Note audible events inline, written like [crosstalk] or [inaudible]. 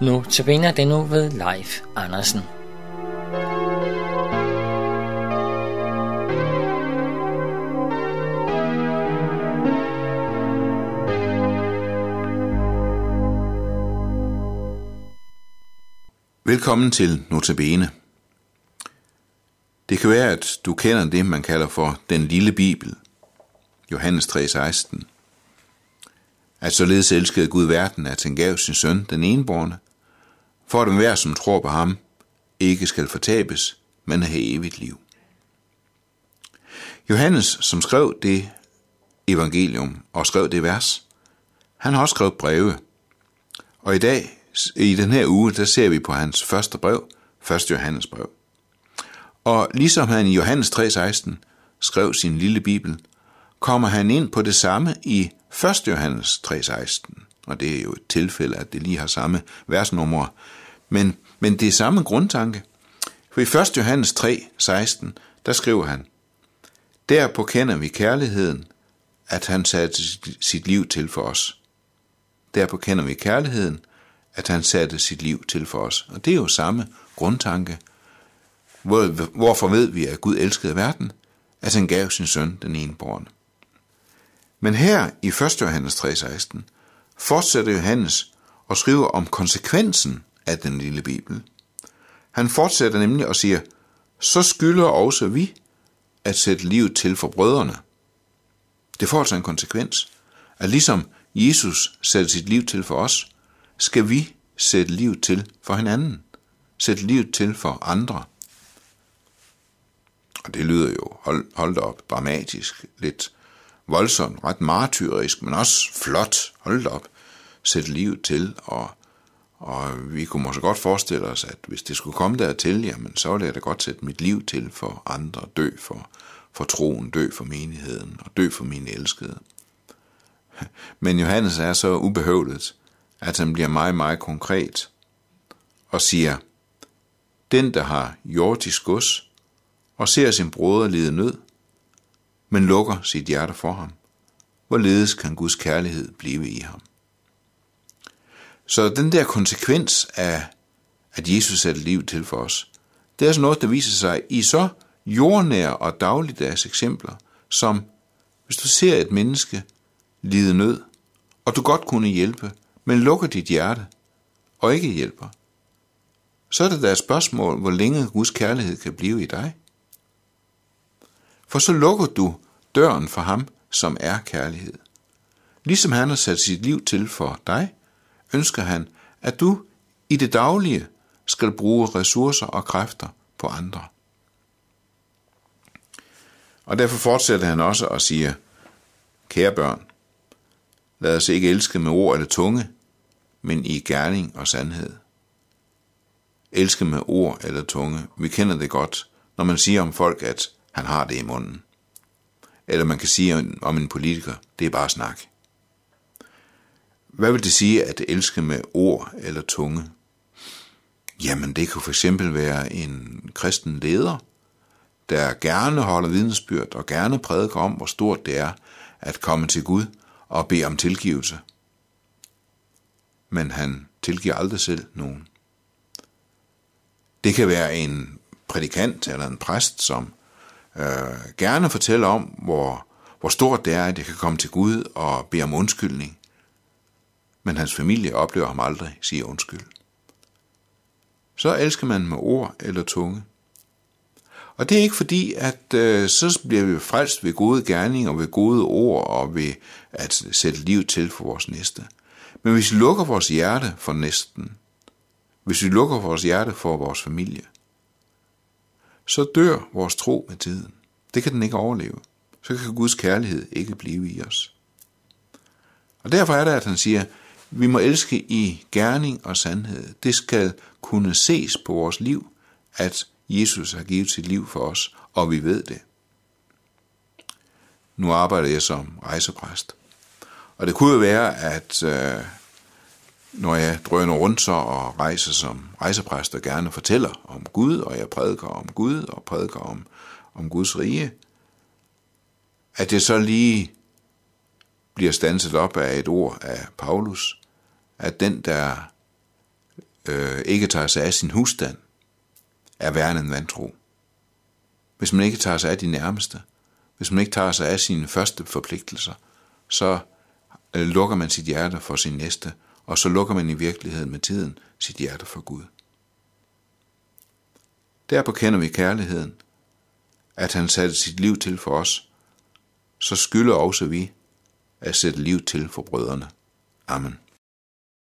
Nu tabiner det nu ved Leif Andersen. Velkommen til Notabene. Det kan være, at du kender det, man kalder for den lille bibel. Johannes 3:16. At således elskede Gud verden, at han gav sin søn, den enborne, for at hver, som tror på ham, ikke skal fortabes, men have evigt liv. Johannes, som skrev det evangelium og skrev det vers, han har også skrevet breve. Og i dag, i den her uge, der ser vi på hans første brev, 1. Johannes brev. Og ligesom han i Johannes 3:16 skrev sin lille bibel, kommer han ind på det samme i 1. Johannes 3:16. Og det er jo et tilfælde, at det lige har samme versnummer. Men, men det er samme grundtanke. For i 1. Johannes 3:16, der skriver han, Derpå kender vi kærligheden, at han satte sit liv til for os. Derpå kender vi kærligheden, at han satte sit liv til for os. Og det er jo samme grundtanke. Hvor, hvorfor ved vi, at Gud elskede verden? At han gav sin søn den ene born. Men her i 1. Johannes 3:16 fortsætter Johannes og skriver om konsekvensen af den lille bibel. Han fortsætter nemlig og siger, så skylder også vi at sætte livet til for brødrene. Det får altså en konsekvens, at ligesom Jesus satte sit liv til for os, skal vi sætte livet til for hinanden. Sætte livet til for andre. Og det lyder jo, hold, hold da op, dramatisk, lidt voldsomt, ret martyrisk, men også flot, hold da op, sætte livet til, og, og vi kunne måske godt forestille os, at hvis det skulle komme dertil, jamen så ville jeg da godt sætte mit liv til for andre, dø for, for troen, dø for menigheden, og dø for mine elskede. [laughs] Men Johannes er så ubehøvlet, at han bliver meget, meget konkret og siger, den, der har jordisk gods og ser sin broder lide nød, men lukker sit hjerte for ham, hvorledes kan Guds kærlighed blive i ham? Så den der konsekvens af, at Jesus satte liv til for os, det er altså noget, der viser sig i så jordnære og dagligdags eksempler, som hvis du ser et menneske lide nød, og du godt kunne hjælpe, men lukker dit hjerte og ikke hjælper, så er det da et spørgsmål, hvor længe Guds kærlighed kan blive i dig. For så lukker du døren for ham, som er kærlighed. Ligesom han har sat sit liv til for dig, ønsker han, at du i det daglige skal bruge ressourcer og kræfter på andre. Og derfor fortsætter han også og siger, kære børn, lad os ikke elske med ord eller tunge, men i gerning og sandhed. Elske med ord eller tunge. Vi kender det godt, når man siger om folk, at han har det i munden. Eller man kan sige om en politiker, det er bare snak. Hvad vil det sige at elske med ord eller tunge? Jamen det kan for eksempel være en kristen leder, der gerne holder vidensbyrd og gerne prædiker om, hvor stort det er at komme til Gud og bede om tilgivelse. Men han tilgiver aldrig selv nogen. Det kan være en prædikant eller en præst, som øh, gerne fortæller om, hvor, hvor stort det er, at jeg kan komme til Gud og bede om undskyldning. Men hans familie oplever ham aldrig sige undskyld. Så elsker man med ord eller tunge. Og det er ikke fordi, at øh, så bliver vi frelst ved gode gerninger, ved gode ord og ved at sætte liv til for vores næste. Men hvis vi lukker vores hjerte for næsten, hvis vi lukker vores hjerte for vores familie, så dør vores tro med tiden. Det kan den ikke overleve. Så kan Guds kærlighed ikke blive i os. Og derfor er det, at han siger, vi må elske i gerning og sandhed. Det skal kunne ses på vores liv, at Jesus har givet sit liv for os, og vi ved det. Nu arbejder jeg som rejsepræst. Og det kunne jo være, at øh, når jeg drøner rundt så og rejser som rejsepræst og gerne fortæller om Gud, og jeg prædiker om Gud og prædiker om, om Guds rige, at det så lige bliver stanset op af et ord af Paulus, at den, der øh, ikke tager sig af sin husstand, er værre end vantro. Hvis man ikke tager sig af de nærmeste, hvis man ikke tager sig af sine første forpligtelser, så øh, lukker man sit hjerte for sin næste, og så lukker man i virkeligheden med tiden sit hjerte for Gud. Derpå kender vi kærligheden, at han satte sit liv til for os, så skylder også vi at sætte liv til for brødrene. Amen.